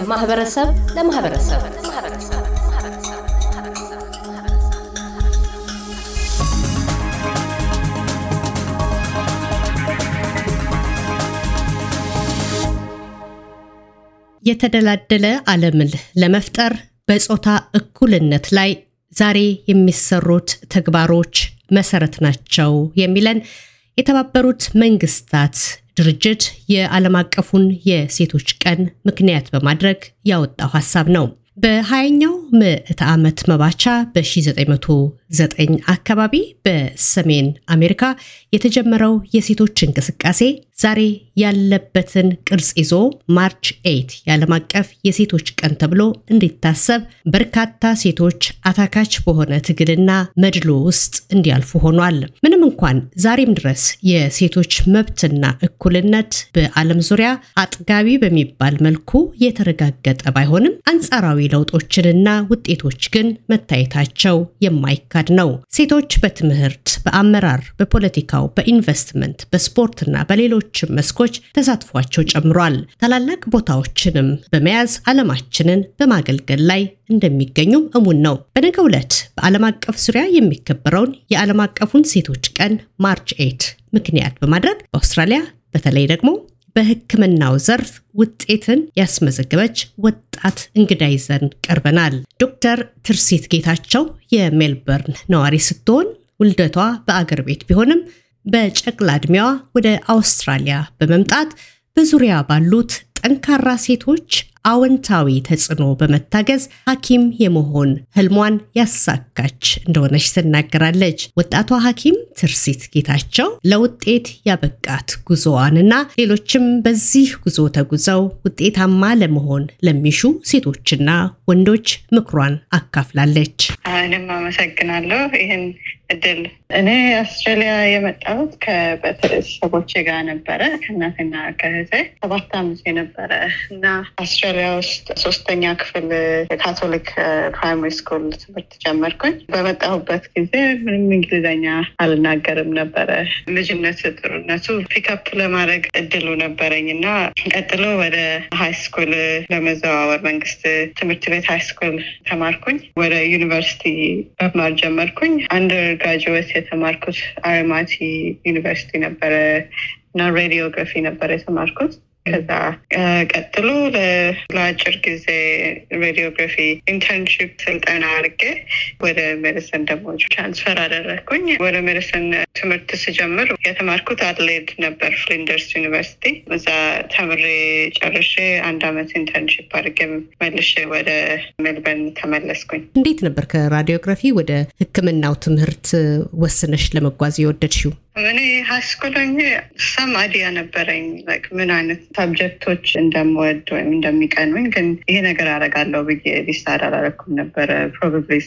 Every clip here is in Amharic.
ከማህበረሰብ ለማህበረሰብ። የተደላደለ ዓለምን ለመፍጠር በጾታ እኩልነት ላይ ዛሬ የሚሰሩት ተግባሮች መሰረት ናቸው የሚለን የተባበሩት መንግስታት ድርጅት የዓለም አቀፉን የሴቶች ቀን ምክንያት በማድረግ ያወጣው ሀሳብ ነው። በሀያኛው ምዕተ ዓመት መባቻ በ1909 አካባቢ በሰሜን አሜሪካ የተጀመረው የሴቶች እንቅስቃሴ ዛሬ ያለበትን ቅርጽ ይዞ March eight የዓለም አቀፍ የሴቶች ቀን ተብሎ እንዲታሰብ በርካታ ሴቶች አታካች በሆነ ትግልና መድሎ ውስጥ እንዲያልፉ ሆኗል። ምንም እንኳን ዛሬም ድረስ የሴቶች መብትና እኩልነት በዓለም ዙሪያ አጥጋቢ በሚባል መልኩ የተረጋገጠ ባይሆንም አንጻራዊ ለውጦችንና ውጤቶች ግን መታየታቸው የማይካድ ነው። ሴቶች በትምህርት፣ በአመራር፣ በፖለቲካው፣ በኢንቨስትመንት፣ በስፖርትና በሌሎችም መስኮች ተሳትፏቸው ጨምሯል። ታላላቅ ቦታዎችንም በመያዝ ዓለማችንን በማገልገል ላይ እንደሚገኙም እሙን ነው። በነገው ዕለት በዓለም አቀፍ ዙሪያ የሚከበረውን የዓለም አቀፉን ሴቶች ቀን ማርች ኤት ምክንያት በማድረግ በአውስትራሊያ በተለይ ደግሞ በሕክምናው ዘርፍ ውጤትን ያስመዘገበች ወጣት እንግዳ ይዘን ቀርበናል። ዶክተር ትርሲት ጌታቸው የሜልበርን ነዋሪ ስትሆን ውልደቷ በአገር ቤት ቢሆንም በጨቅላ ዕድሜዋ ወደ አውስትራሊያ በመምጣት በዙሪያ ባሉት ጠንካራ ሴቶች አዎንታዊ ተጽዕኖ በመታገዝ ሐኪም የመሆን ህልሟን ያሳካች እንደሆነች ትናገራለች። ወጣቷ ሐኪም ትርሲት ጌታቸው ለውጤት ያበቃት ጉዞዋንና ሌሎችም በዚህ ጉዞ ተጉዘው ውጤታማ ለመሆን ለሚሹ ሴቶችና ወንዶች ምክሯን አካፍላለች። እኔም አመሰግናለሁ ይህን እድል። እኔ አውስትራሊያ የመጣሁት ከቤተሰቦቼ ጋር ነበረ ከእናቴና ከእህቴ ሰባት ዓመት የነበረ እና አውስትራሊያ ውስጥ ሶስተኛ ክፍል ካቶሊክ primary school ትምህርት ጀመርኩኝ። በመጣሁበት ጊዜ ምንም እንግሊዝኛ አልናገርም ነበረ። ልጅነት ጥሩነቱ pick up ለማድረግ እድሉ ነበረኝ እና ቀጥሎ ወደ high school ለመዘዋወር መንግስት ትምህርት ቤት high school ተማርኩኝ። ወደ ዩኒቨርሲቲ መማር ጀመርኩኝ። undergraduate የተማርኩት RMIT ዩኒቨርሲቲ ነበረ እና radiography ነበረ የተማርኩት። ከዛ ቀጥሎ ለአጭር ጊዜ radiography internship ስልጠና አድርጌ ወደ medicine ደግሞ transfer አደረግኩኝ። ወደ medicine ትምህርት ስጀምር የተማርኩት አድሌድ ነበር፣ ፍሊንደርስ ዩኒቨርሲቲ። እዛ ተምሬ ጨርሼ አንድ አመት internship አድርጌ መልሼ ወደ ሜልበርን ተመለስኩኝ። እንዴት ነበር ከ radiography ወደ ሕክምናው ትምህርት ወስነሽ ለመጓዝ የወደድሽው? እኔ high school ሆኜ some idea ነበረኝ ምን አይነት subject ኦች እንደምወድ ወይም እንደሚቀኑኝ፣ ግን ይሄ ነገር አደርጋለሁ ብዬ decide አላደረኩም ነበረ probably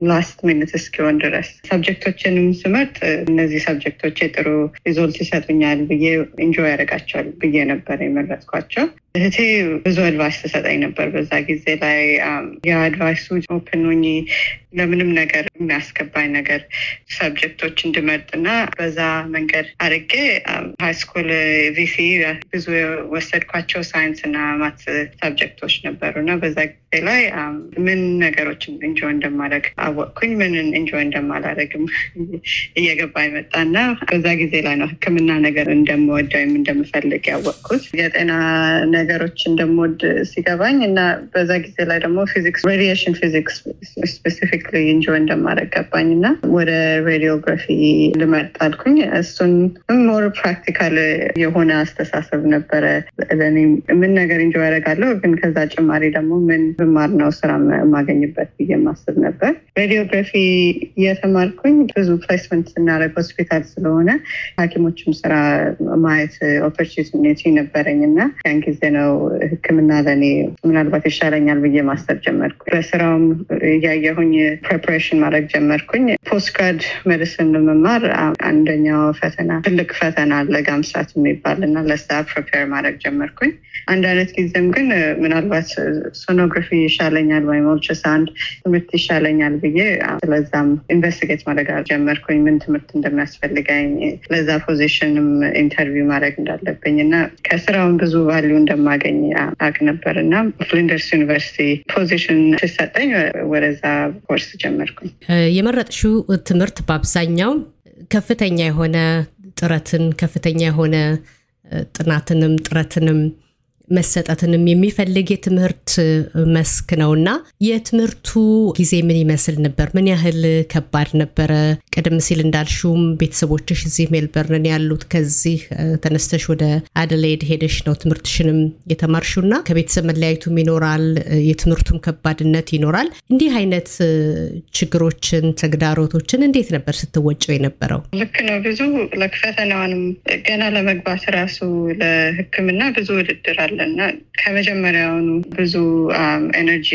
last minute እስኪሆን ድረስ subject ኦችንም ስመርጥ እነዚህ subject ኦች ጥሩ result ይሰጡኛል ብዬ enjoy ያደርጋቸዋል ብዬ ነበር የመረጥኳቸው። እህቴ ብዙ advice ትሰጠኝ ነበር በዛ ጊዜ ላይ የ advice ኡ open ሆኜ ለምንም ነገር የሚያስገባኝ ነገር subject ኦች እንድመርጥ እና በዛ መንገድ አድርጌ high school VCE ብዙ የወሰድኳቸው ሳይንስ እና math subject ኦች ነበሩ እና በዛ ጊዜ ላይ ምን ነገሮችን enjoy እንደማደርግ አወቅኩኝ። ምን እንደማላደርግም እየገባ ይመጣ እና በዛ ጊዜ ላይ ነው ሕክምና ነገር እንደምወድ ወይም እንደምፈልግ ያወቅኩት የጤና ነገሮች እንደምወድ ሲገባኝ እና በዛ ጊዜ ላይ ደግሞ ፊዚክስ radiation physics specifically enjoy እንደማደርግ ገባኝ እና ወደ radiography ልመርጥ አልኩኝ። እሱን more practical የሆነ አስተሳሰብ ነበረ ለእኔ ምን ነገር enjoy ያደርጋለሁ፣ ግን ከዛ ጭማሪ ደግሞ ምን ብማር ነው ስራ የማገኝበት ብዬ ማስብ ነበር። radiography እየተማርኩኝ ብዙ placement ስናደርግ ሆስፒታል ስለሆነ ሐኪሞችም ስራ ማየት opportunity ነበረኝ እና ያን ጊዜ ነው ህክምና ለእኔ ምናልባት ይሻለኛል ብዬ ማሰብ ጀመርኩ። በስራውም እያየሁኝ preparation ማድረግ ጀመርኩኝ። postgrad medicine ለመማር አንደኛው ፈተና ትልቅ ፈተና አለ የሚባል እና ለዛ prepare ማድረግ ጀመርኩኝ። አንድ አይነት ጊዜም ግን ምናልባት sonography ይሻለኛል ወይም ኦልትራሳውንድ ትምህርት ይሻለኛል ብዬ ስለዛም investigate ማድረግ ጀመርኩኝ። ምን ትምህርት እንደሚያስፈልገኝ ለዛ position ም interview ማድረግ እንዳለብኝ እና ከስራውን ብዙ value እንደማገኝ አውቅ ነበር እና ፍሊንደርስ ዩኒቨርሲቲ position ሲሰጠኝ ወደዛ ኮርስ ጀመርኩኝ። የመረጥሽው ትምህርት በአብዛኛው ከፍተኛ የሆነ ጥረትን ከፍተኛ የሆነ ጥናትንም ጥረትንም መሰጠትንም የሚፈልግ የትምህርት መስክ ነው እና የትምህርቱ ጊዜ ምን ይመስል ነበር? ምን ያህል ከባድ ነበረ? ቀደም ሲል እንዳልሽውም ቤተሰቦችሽ እዚህ ሜልበርን ያሉት ከዚህ ተነስተሽ ወደ አደሌድ ሄደሽ ነው ትምህርትሽንም የተማርሽው እና ከቤተሰብ መለያየቱም ይኖራል፣ የትምህርቱም ከባድነት ይኖራል። እንዲህ አይነት ችግሮችን፣ ተግዳሮቶችን እንዴት ነበር ስትወጨው የነበረው? ልክ ነው። ብዙ ፈተናዋንም ገና ለመግባት ራሱ ለሕክምና ብዙ ውድድር አለ እና ከመጀመሪያውኑ ብዙ energy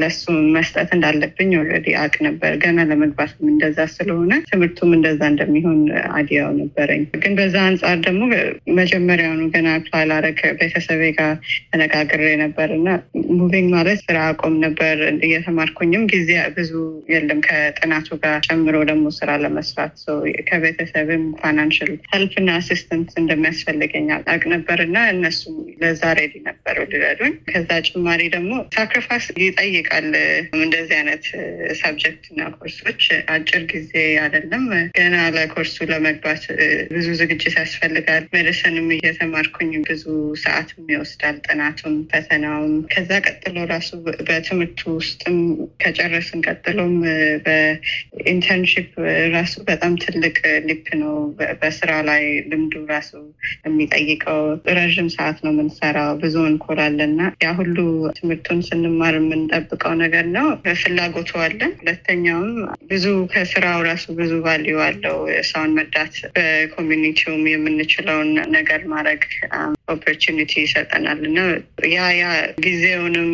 ለሱ መስጠት እንዳለብኝ already አውቅ ነበር። ገና ለመግባት እንደዛ ስለሆነ ትምህርቱም እንደዛ እንደሚሆን idea ው ነበረኝ። ግን በዛ አንጻር ደግሞ መጀመሪያውኑ ገና apply ቤተሰቤ ጋር ተነጋግሬ ነበር እና moving ማለት ስራ አቆም ነበር። እየተማርኩኝም ጊዜ ብዙ የለም ከጥናቱ ጋር ጨምሮ ደግሞ ስራ ለመስራት ከቤተሰብም financial help እና assistance እንደሚያስፈልገኝ አውቅ ነበር እና እነሱ ለዛ ready ነበሩ ሊረዱኝ። ከዛ ጭማሪ ደግሞ sacrifice ይጠይቃል። እንደዚህ አይነት subject እና ኮርሶች አጭር ጊዜ አይደለም። ገና ለኮርሱ ለመግባት ብዙ ዝግጅት ያስፈልጋል። medicine ም እየተማርኩኝ ብዙ ሰዓትም ይወስዳል፣ ጥናቱም ፈተናውም። ከዛ ቀጥሎ ራሱ በትምህርቱ ውስጥም ከጨረስን ቀጥሎም በ internship ራሱ በጣም ትልቅ leap ነው። በስራ ላይ ልምዱ ራሱ የሚጠይቀው ረዥም ሰዓት ነው የምንሰራው፣ ብዙ on call አለን እና ያ ሁሉ ትምህርቱን ስንማር የምንጠብቀው ነገር ነው። ፍላጎቱ አለን። ሁለተኛውም ብዙ ከስራው ራሱ ብዙ value አለው። ሰውን መርዳት፣ በ community ውም የምንችለውን ነገር ማድረግ opportunity ይሰጠናል እና ያ ያ ጊዜውንም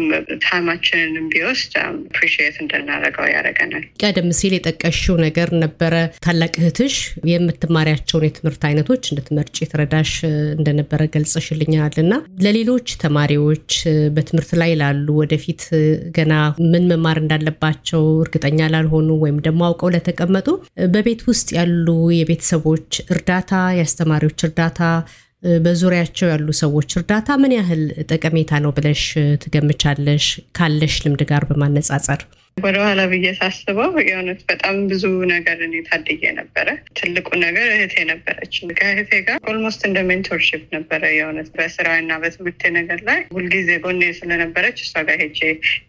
time ኣችንንም ቢወስድ appreciate እንድናደርገው ያደርገናል። ቀደም ሲል የጠቀሽው ነገር ነበረ ታላቅ እህትሽ የምትማሪያቸውን የትምህርት አይነቶች እንድትመርጭ የረዳሽ እንደነበረ ገልጸሽልኛል እና ለሌሎች ተማሪዎች በትምህርት ላይ ላሉ ወደፊት ገና ምን መማር እንዳለባቸው እርግጠኛ ላልሆኑ ወይም ደግሞ አውቀው ለተቀመጡ በቤት ውስጥ ያሉ የቤተሰቦች እርዳታ፣ የአስተማሪዎች እርዳታ በዙሪያቸው ያሉ ሰዎች እርዳታ ምን ያህል ጠቀሜታ ነው ብለሽ ትገምቻለሽ? ካለሽ ልምድ ጋር በማነጻጸር ወደኋላ ብዬ ሳስበው የእውነት በጣም ብዙ ነገር እኔ ታድዬ ነበረ። ትልቁ ነገር እህቴ ነበረች። ከእህቴ ጋር almost እንደ mentorship ነበረ። የእውነት በስራ እና በትምህርቴ ነገር ላይ ሁልጊዜ ጎኔ ስለነበረች እሷ ጋር ሄጄ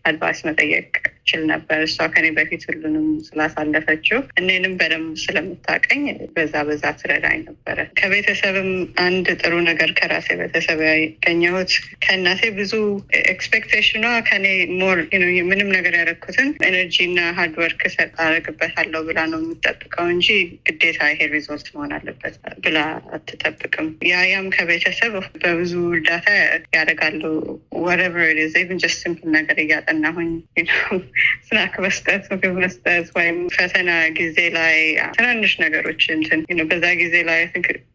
advice መጠየቅ እችል ነበር። እሷ ከኔ በፊት ሁሉንም ስላሳለፈችው እኔንም በደንብ ስለምታቀኝ በዛ በዛ ትረዳኝ ነበረ። ከቤተሰብም አንድ ጥሩ ነገር ከራሴ ቤተሰብ ያገኘሁት ከእናቴ ብዙ expectation ኗ ከኔ more ምንም ነገር ያደረኩትን energy እና hard work ሰጥቼ አደርግበታለሁ ብላ ነው የምጠብቀው እንጂ ግዴታ ይሄ result መሆን አለበት ብላ አትጠብቅም። ያያም ከቤተሰብ በብዙ እርዳታ ያደርጋሉ። whatever even just simple ነገር እያጠናሁኝ snack መስጠት፣ ምግብ መስጠት ወይም ፈተና ጊዜ ላይ ትናንሽ ነገሮች እንትን በዛ ጊዜ ላይ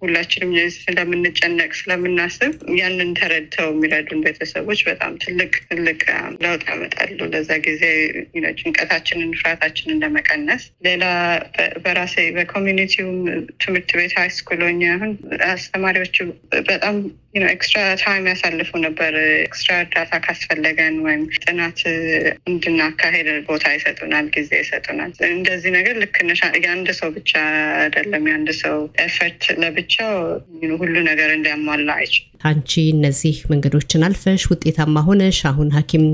ሁላችንም ስለምንጨነቅ ስለምናስብ ያንን ተረድተው የሚረዱን ቤተሰቦች በጣም ትልቅ ትልቅ ለውጥ ያመጣሉ። ለዛ ጊዜ ጭንቀታችንን፣ ፍርሃታችንን ለመቀነስ ሌላ በራሴ በ community ውም ትምህርት ቤት high school ሆኜ አሁን አስተማሪዎቹ በጣም extra time ያሳልፉ ነበር። extra እርዳታ ካስፈለገን ወይም ጥናት እንድናካሄድ ቦታ ይሰጡናል፣ ጊዜ ይሰጡናል። እንደዚህ ነገር ልክ የአንድ ሰው ብቻ አይደለም። የአንድ ሰው effort ለብቻው ሁሉ ነገር እንዲያሟላ አይችልም። አንቺ እነዚህ መንገዶችን አልፈሽ ውጤታማ ሆነሽ አሁን ሐኪም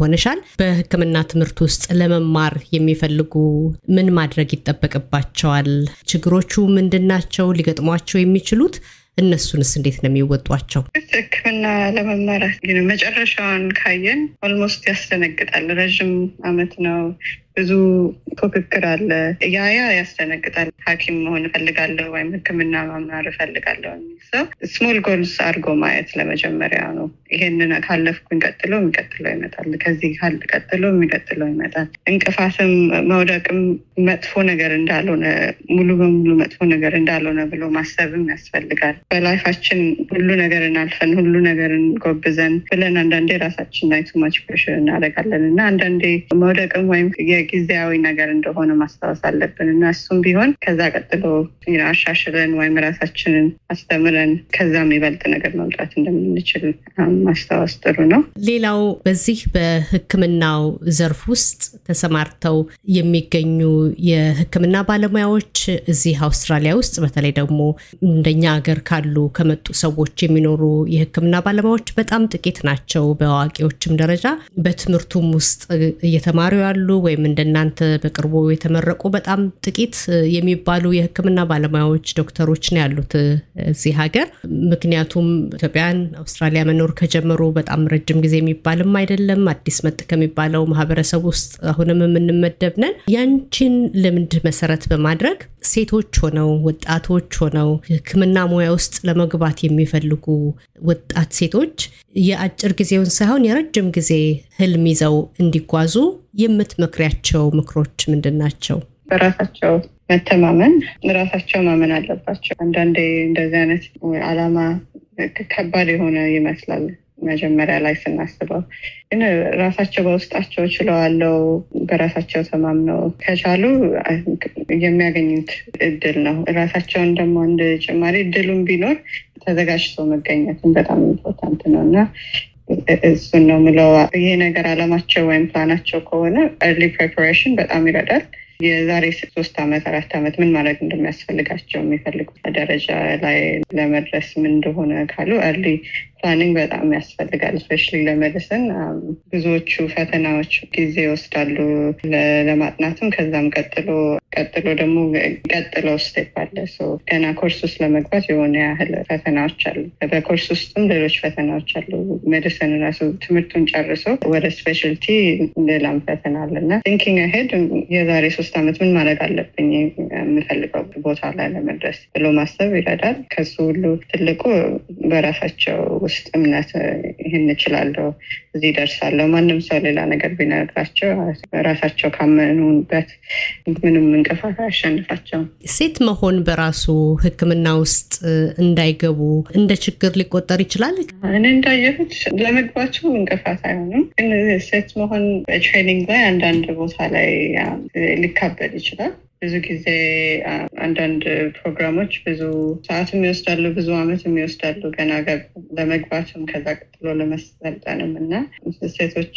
ሆነሻል። በሕክምና ትምህርት ውስጥ ለመማር የሚፈልጉ ምን ማድረግ ይጠበቅባቸዋል? ችግሮቹ ምንድን ናቸው? ሊገጥሟቸው የሚችሉት እነሱንስ እንዴት ነው የሚወጧቸው? ሕክምና ለመማር መጨረሻውን ካየን almost ያስደነግጣል። ረዥም አመት ነው። ብዙ ፉክክር አለ። ያ ያ ያስደነግጣል። ሐኪም መሆን እፈልጋለሁ ወይም ሕክምና መማር እፈልጋለሁ የሚል ሰው small goals አድርጎ ማየት ለመጀመሪያ ነው። ይሄንን ካለፍኩኝ ቀጥሎ የሚቀጥለው ይመጣል። ከዚህ ቀጥሎ የሚቀጥለው ይመጣል። እንቅፋትም መውደቅም መጥፎ ነገር እንዳልሆነ ሙሉ በሙሉ መጥፎ ነገር እንዳልሆነ ብሎ ማሰብም ያስፈልጋል። በላይፋችን ሁሉ ነገርን አልፈን ሁሉ ነገርን ጎብዘን ብለን አንዳንዴ ራሳችን ላይ ቱማች ፕሬሽር እናደርጋለን እና አንዳንዴ መውደቅም ወይም የጊዜያዊ ነገር እንደሆነ ማስታወስ አለብን እና እሱም ቢሆን ከዛ ቀጥሎ አሻሽለን ወይም ራሳችንን አስተምረን ከዛ የሚበልጥ ነገር መምጣት እንደምንችል ማስታወስ ጥሩ ነው። ሌላው በዚህ በሕክምናው ዘርፍ ውስጥ ተሰማርተው የሚገኙ የሕክምና ባለሙያዎች እዚህ አውስትራሊያ ውስጥ በተለይ ደግሞ እንደኛ ሀገር ካሉ ከመጡ ሰዎች የሚኖሩ የሕክምና ባለሙያዎች በጣም ጥቂት ናቸው። በአዋቂዎችም ደረጃ በትምህርቱም ውስጥ እየተማሩ ያሉ ወይም እንደናንተ በቅርቡ የተመረቁ በጣም ጥቂት የሚባሉ የሕክምና ባለሙያዎች ዶክተሮች ነው ያሉት እዚህ ሀገር። ምክንያቱም ኢትዮጵያን አውስትራሊያ መኖር ከጀመሩ በጣም ረጅም ጊዜ የሚባልም አይደለም። አዲስ መጥ ከሚባለው ማህበረሰብ ውስጥ አሁንም የምንመደብ ነን። ያንቺን ልምድ መሰረት በማድረግ ሴቶች ሆነው ወጣቶች ሆነው ሕክምና ሙያ ውስጥ ለመግባት የሚፈልጉ ወጣት ሴቶች የአጭር ጊዜውን ሳይሆን የረጅም ጊዜ ህልም ይዘው እንዲጓዙ የምትመክሪያቸው ምክሮች ምንድን ናቸው? በራሳቸው መተማመን፣ ራሳቸው ማመን አለባቸው። አንዳንዴ እንደዚህ አይነት አላማ ከባድ የሆነ ይመስላል መጀመሪያ ላይ ስናስበው ግን ራሳቸው በውስጣቸው እችለዋለው በራሳቸው ተማምነው ከቻሉ የሚያገኙት እድል ነው። ራሳቸውን ደግሞ አንድ ጭማሪ እድሉን ቢኖር ተዘጋጅቶ መገኘትን በጣም important ነው እና እሱን ነው የምለው። ይሄ ነገር አላማቸው ወይም ፕላናቸው ከሆነ early preparation በጣም ይረዳል። የዛሬ ሶስት ዓመት አራት ዓመት ምን ማድረግ እንደሚያስፈልጋቸው የሚፈልጉት ደረጃ ላይ ለመድረስ ምን እንደሆነ ካሉ early planning በጣም ያስፈልጋል። especially ለ medicine ብዙዎቹ ፈተናዎች ጊዜ ይወስዳሉ ለማጥናትም ከዛም ቀጥሎ ቀጥሎ ደግሞ ቀጥለው step አለ። ገና ኮርስ ውስጥ ለመግባት የሆነ ያህል ፈተናዎች አሉ። በኮርስ ውስጥም ሌሎች ፈተናዎች አሉ። medicine ራሱ ትምህርቱን ጨርሶ ወደ specialty ሌላም ፈተና አለ እና thinking ahead የዛሬ ሶስት ዓመት ምን ማድረግ አለብኝ የምፈልገው ቦታ ላይ ለመድረስ ብሎ ማሰብ ይረዳል። ከሱ ሁሉ ትልቁ በራሳቸው ውስጥ እምነት ይህን እችላለሁ፣ እዚህ እደርሳለሁ። ማንም ሰው ሌላ ነገር ቢነግራቸው ራሳቸው ካመኑበት ምንም እንቅፋት አያሸንፋቸውም። ሴት መሆን በራሱ ሕክምና ውስጥ እንዳይገቡ እንደ ችግር ሊቆጠር ይችላል። እኔ እንዳየሁት ለመግባቸው እንቅፋት አይሆንም። ግን ሴት መሆን በትሬኒንግ ላይ አንዳንድ ቦታ ላይ ሊካበድ ይችላል። ብዙ ጊዜ አንዳንድ ፕሮግራሞች ብዙ ሰዓትም ይወስዳሉ፣ ብዙ አመትም ይወስዳሉ ገና ለመግባትም ከዛ ቀጥሎ ለመሰልጠንም እና ሴቶች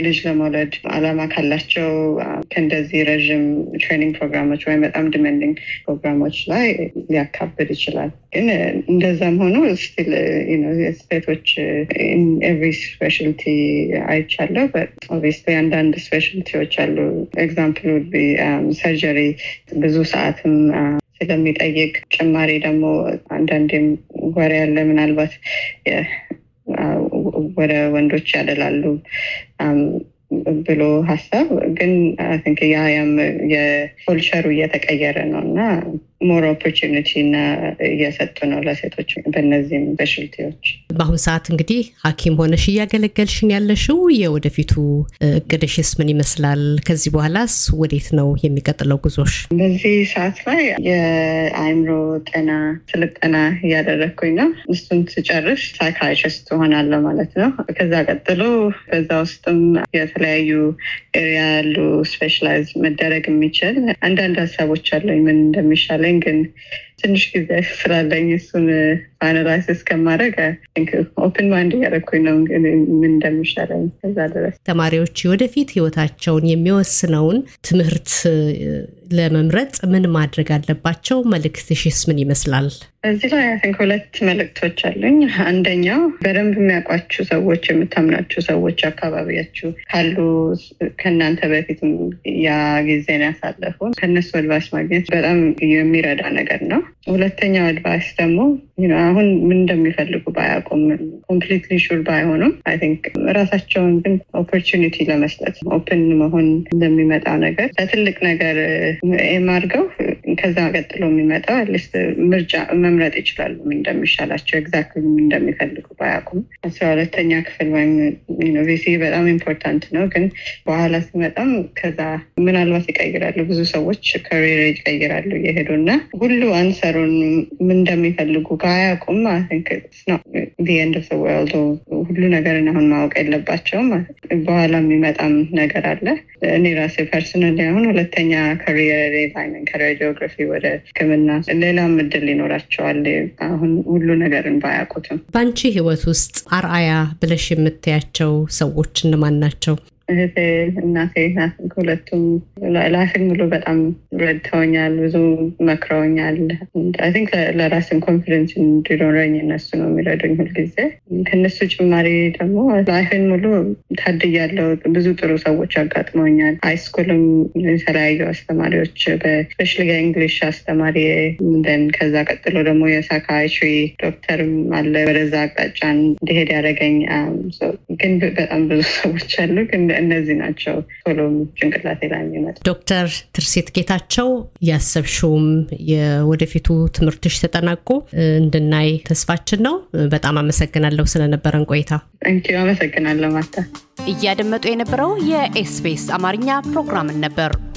ልጅ ለመውለድ አላማ ካላቸው ከእንደዚህ ረዥም training ፕሮግራሞች ወይም በጣም demanding ፕሮግራሞች ላይ ሊያካብድ ይችላል። ግን እንደዛም ሆኖ still ሴቶች every specialty አይቻለሁ። obviously አንዳንድ specialty ዎች አሉ example would surgery ብዙ ሰዓትም ስለሚጠይቅ ጭማሪ ደግሞ አንዳንዴም ወሬ ያለ ምናልባት ወደ ወንዶች ያደላሉ ብሎ ሀሳብ ግን ያ ያም የ culture ኡ እየተቀየረ ነው እና more opportunity እና እየሰጡ ነው ለሴቶች በእነዚህም specialty ዎች። በአሁኑ ሰዓት እንግዲህ ሐኪም ሆነሽ እያገለገልሽን ያለሽው የወደፊቱ እቅድሽስ ምን ይመስላል? ከዚህ በኋላስ ወዴት ነው የሚቀጥለው ጉዞሽ? በዚህ ሰዓት ላይ የአእምሮ ጤና ስልጠና እያደረግኩኝ ነው። እሱን ስጨርስ psychiatrist እሆናለሁ ማለት ነው። ከዛ ቀጥሎ በዛ ውስጥም የተለያዩ area ያሉ specialize መደረግ የሚችል አንዳንድ ሀሳቦች አለኝ ምን እንደሚሻል ግን ትንሽ ጊዜ ስላለኝ እሱን finalize እስከማድረግ open mind እያደረኩኝ ነው ምን እንደሚሻለኝ ከዛ ድረስ። ተማሪዎች ወደፊት ህይወታቸውን የሚወስነውን ትምህርት ለመምረጥ ምን ማድረግ አለባቸው? መልእክትሽስ ምን ይመስላል? እዚህ ላይ I think ሁለት መልእክቶች አሉኝ። አንደኛው በደንብ የሚያውቋችሁ ሰዎች፣ የምታምናችሁ ሰዎች አካባቢያችሁ ካሉ ከእናንተ በፊት ያ ጊዜን ያሳለፉ ከእነሱ advice ማግኘት በጣም የሚረዳ ነገር ነው። ሁለተኛው advice ደግሞ አሁን ምን እንደሚፈልጉ ባያውቁም completely sure ባይሆኑም I think ራሳቸውን ግን opportunity ለመስጠት open መሆን እንደሚመጣው ነገር ለትልቅ ነገር aim አድርገው ከዛ ቀጥሎ የሚመጣው at least ምርጫ መምረጥ ይችላሉ እንደሚሻላቸው exactly እንደሚፈልጉ ባያውቁም። አስራ ሁለተኛ ክፍል ወይም በጣም important ነው፣ ግን በኋላ ሲመጣም ከዛ ምናልባት ይቀይራሉ። ብዙ ሰዎች career ይቀይራሉ እየሄዱ እና ሁሉ answerኡን እንደሚፈልጉ ባያውቁም end of world ሁሉ ነገርን አሁን ማወቅ የለባቸውም። በኋላ የሚመጣም ነገር አለ። እኔ ራሴ personally አሁን ሁለተኛ career ላይ ነኝ። ወደ ሕክምና ሌላም እድል ይኖራቸዋል። አሁን ሁሉ ነገርን ባያውቁትም። በአንቺ ህይወት ውስጥ አርአያ ብለሽ የምታያቸው ሰዎች እነማን ናቸው? እህቴ እናቴ ሁለቱም life ን ሙሉ በጣም ረድተውኛል፣ ብዙ መክረውኛል። think ለራስን confidence እንዲኖረኝ እነሱ ነው የሚረዱኝ ሁልጊዜ። ከነሱ ጭማሪ ደግሞ life ን ሙሉ ታድያለሁ። ብዙ ጥሩ ሰዎች አጋጥመውኛል። high school ም የተለያዩ አስተማሪዎች especially የ English አስተማሪ ን ከዛ ቀጥሎ ደግሞ የ psychiatry ዶክተርም አለ ወደዛ አቅጣጫ እንዲሄድ ያደረገኝ ግን በጣም ብዙ ሰዎች አሉ ግን እነዚህ ናቸው ቶሎ ጭንቅላቴ ላይ የሚመጡ። ዶክተር ትርሴት ጌታቸው ያሰብሽውም የወደፊቱ ትምህርትሽ ተጠናቆ እንድናይ ተስፋችን ነው። በጣም አመሰግናለሁ ስለነበረን ቆይታ። thank you አመሰግናለሁ ማታ። እያደመጡ የነበረው የኤስቢኤስ አማርኛ ፕሮግራምን ነበር።